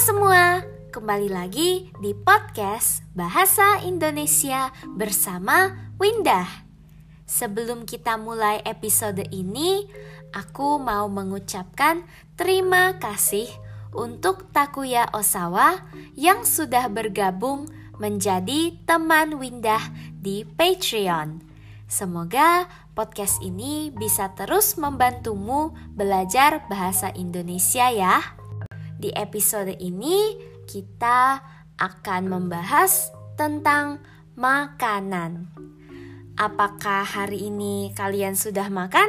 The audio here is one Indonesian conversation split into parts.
semua, kembali lagi di podcast Bahasa Indonesia bersama Windah. Sebelum kita mulai episode ini, aku mau mengucapkan terima kasih untuk Takuya Osawa yang sudah bergabung menjadi teman Windah di Patreon. Semoga podcast ini bisa terus membantumu belajar bahasa Indonesia ya. Di episode ini kita akan membahas tentang makanan. Apakah hari ini kalian sudah makan?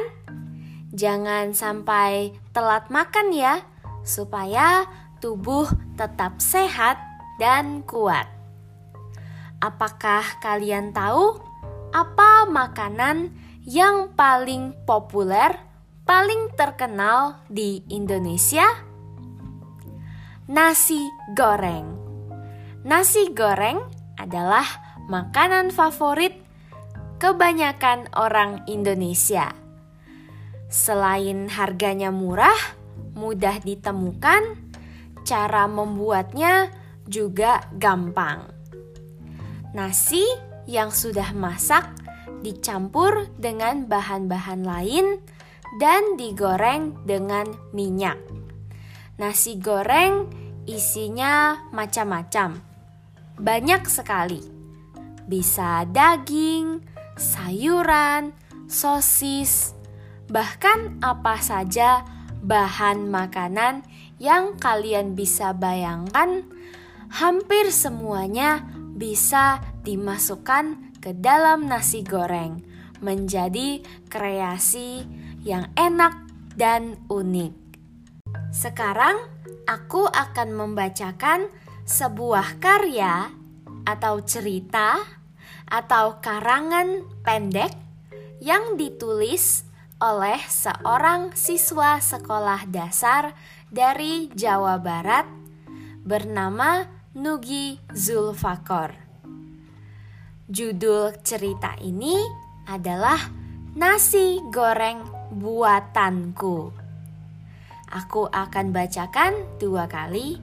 Jangan sampai telat makan ya, supaya tubuh tetap sehat dan kuat. Apakah kalian tahu apa makanan yang paling populer, paling terkenal di Indonesia? Nasi goreng. Nasi goreng adalah makanan favorit kebanyakan orang Indonesia. Selain harganya murah, mudah ditemukan, cara membuatnya juga gampang. Nasi yang sudah masak dicampur dengan bahan-bahan lain dan digoreng dengan minyak. Nasi goreng Isinya macam-macam, banyak sekali. Bisa daging, sayuran, sosis, bahkan apa saja bahan makanan yang kalian bisa bayangkan, hampir semuanya bisa dimasukkan ke dalam nasi goreng menjadi kreasi yang enak dan unik. Sekarang aku akan membacakan sebuah karya atau cerita atau karangan pendek yang ditulis oleh seorang siswa sekolah dasar dari Jawa Barat bernama Nugi Zulfakor. Judul cerita ini adalah Nasi Goreng Buatanku. Aku akan bacakan dua kali.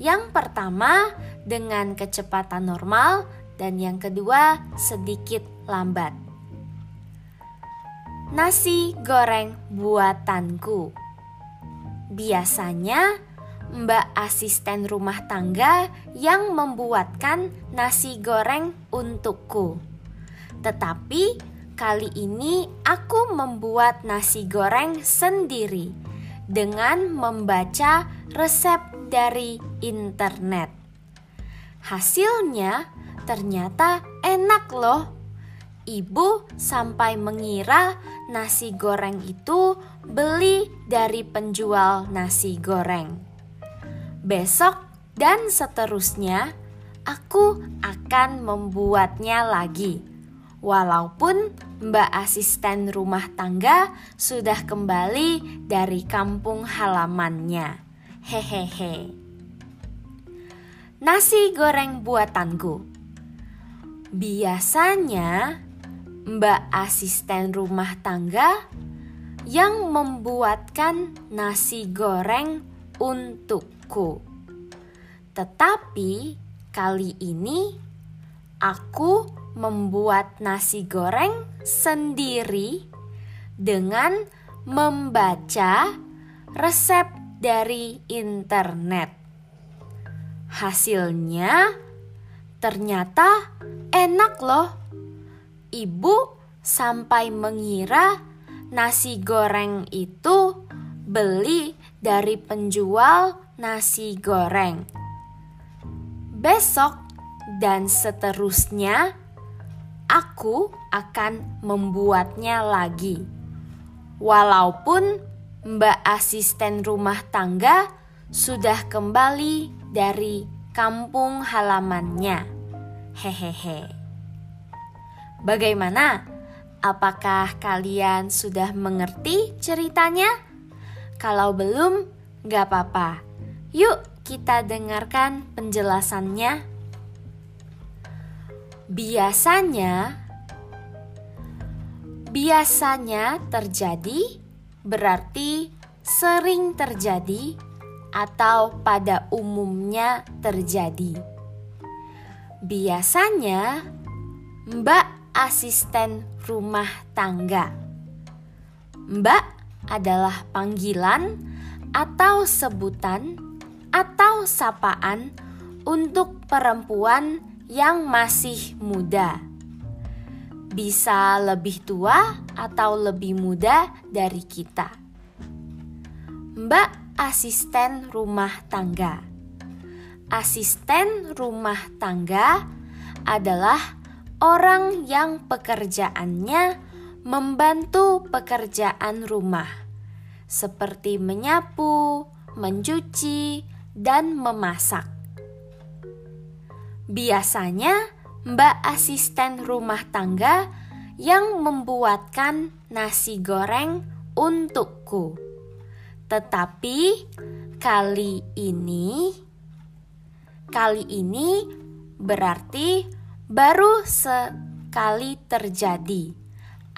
Yang pertama dengan kecepatan normal dan yang kedua sedikit lambat. Nasi goreng buatanku. Biasanya Mbak asisten rumah tangga yang membuatkan nasi goreng untukku. Tetapi kali ini aku membuat nasi goreng sendiri dengan membaca resep dari internet. Hasilnya ternyata enak loh. Ibu sampai mengira nasi goreng itu beli dari penjual nasi goreng. Besok dan seterusnya, aku akan membuatnya lagi. Walaupun Mbak asisten rumah tangga sudah kembali dari kampung halamannya. Hehehe. Nasi goreng buatanku. Biasanya Mbak asisten rumah tangga yang membuatkan nasi goreng untukku. Tetapi kali ini aku membuat nasi goreng sendiri dengan membaca resep dari internet. Hasilnya ternyata enak loh. Ibu sampai mengira nasi goreng itu beli dari penjual nasi goreng. Besok dan seterusnya aku akan membuatnya lagi. Walaupun Mbak asisten rumah tangga sudah kembali dari kampung halamannya. Hehehe. Bagaimana? Apakah kalian sudah mengerti ceritanya? Kalau belum, gak apa-apa. Yuk kita dengarkan penjelasannya. Biasanya, biasanya terjadi berarti sering terjadi atau pada umumnya terjadi. Biasanya, Mbak asisten rumah tangga. Mbak adalah panggilan atau sebutan atau sapaan untuk perempuan yang masih muda. Bisa lebih tua atau lebih muda dari kita. Mbak asisten rumah tangga. Asisten rumah tangga adalah orang yang pekerjaannya membantu pekerjaan rumah, seperti menyapu, mencuci, dan memasak. Biasanya, Mbak asisten rumah tangga yang membuatkan nasi goreng untukku. Tetapi kali ini, kali ini berarti baru sekali terjadi,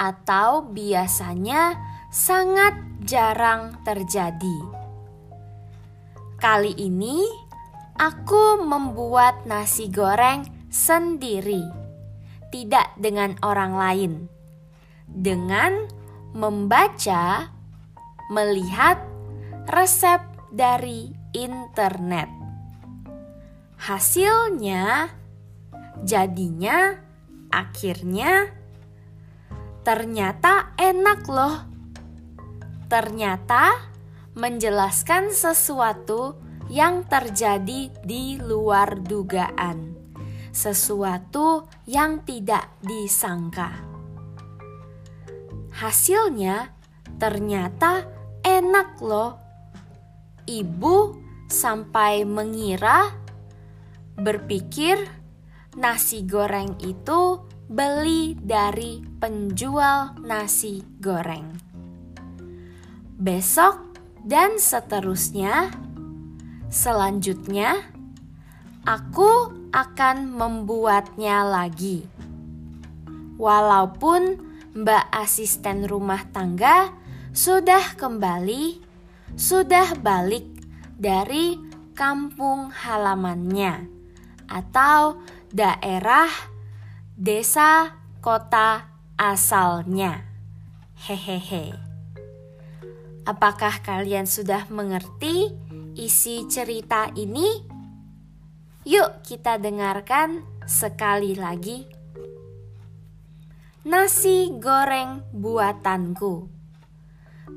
atau biasanya sangat jarang terjadi. Kali ini aku membuat nasi goreng sendiri, tidak dengan orang lain, dengan membaca, melihat resep dari internet. Hasilnya Jadinya, akhirnya ternyata enak loh. Ternyata menjelaskan sesuatu yang terjadi di luar dugaan, sesuatu yang tidak disangka. Hasilnya ternyata enak loh. Ibu sampai mengira, berpikir nasi goreng itu beli dari penjual nasi goreng. Besok dan seterusnya, selanjutnya aku akan membuatnya lagi. Walaupun Mbak asisten rumah tangga sudah kembali, sudah balik dari kampung halamannya, atau daerah, desa, kota asalnya. Hehehe. Apakah kalian sudah mengerti isi cerita ini? Yuk, kita dengarkan sekali lagi. Nasi goreng buatanku.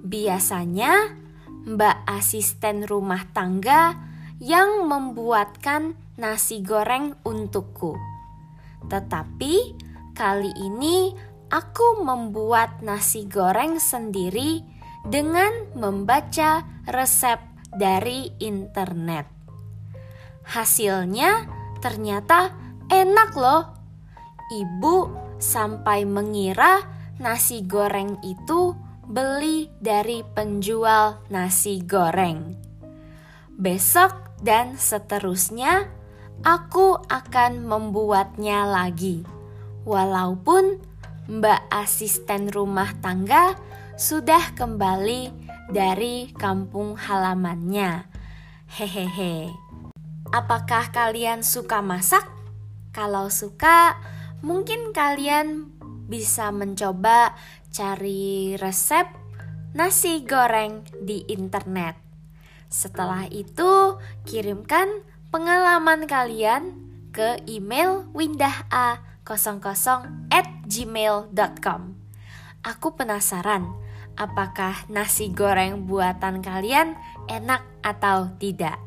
Biasanya, Mbak asisten rumah tangga yang membuatkan nasi goreng untukku. Tetapi kali ini aku membuat nasi goreng sendiri dengan membaca resep dari internet. Hasilnya ternyata enak loh. Ibu sampai mengira nasi goreng itu beli dari penjual nasi goreng. Besok dan seterusnya aku akan membuatnya lagi. Walaupun Mbak asisten rumah tangga sudah kembali dari kampung halamannya. Hehehe. Apakah kalian suka masak? Kalau suka, mungkin kalian bisa mencoba cari resep nasi goreng di internet. Setelah itu, kirimkan pengalaman kalian ke email windah.a00 at gmail.com Aku penasaran, apakah nasi goreng buatan kalian enak atau tidak?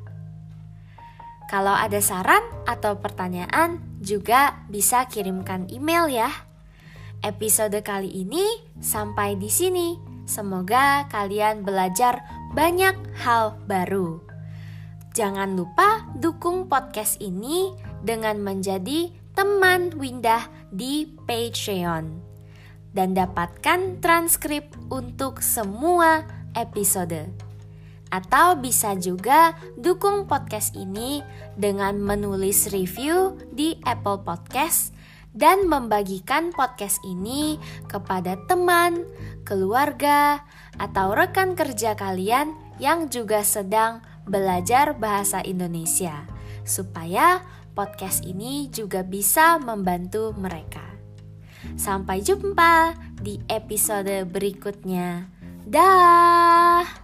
Kalau ada saran atau pertanyaan, juga bisa kirimkan email ya. Episode kali ini sampai di sini. Semoga kalian belajar banyak hal baru. Jangan lupa dukung podcast ini dengan menjadi teman Windah di Patreon dan dapatkan transkrip untuk semua episode. Atau bisa juga dukung podcast ini dengan menulis review di Apple Podcast dan membagikan podcast ini kepada teman, keluarga, atau rekan kerja kalian yang juga sedang belajar bahasa Indonesia, supaya podcast ini juga bisa membantu mereka. Sampai jumpa di episode berikutnya. Dah.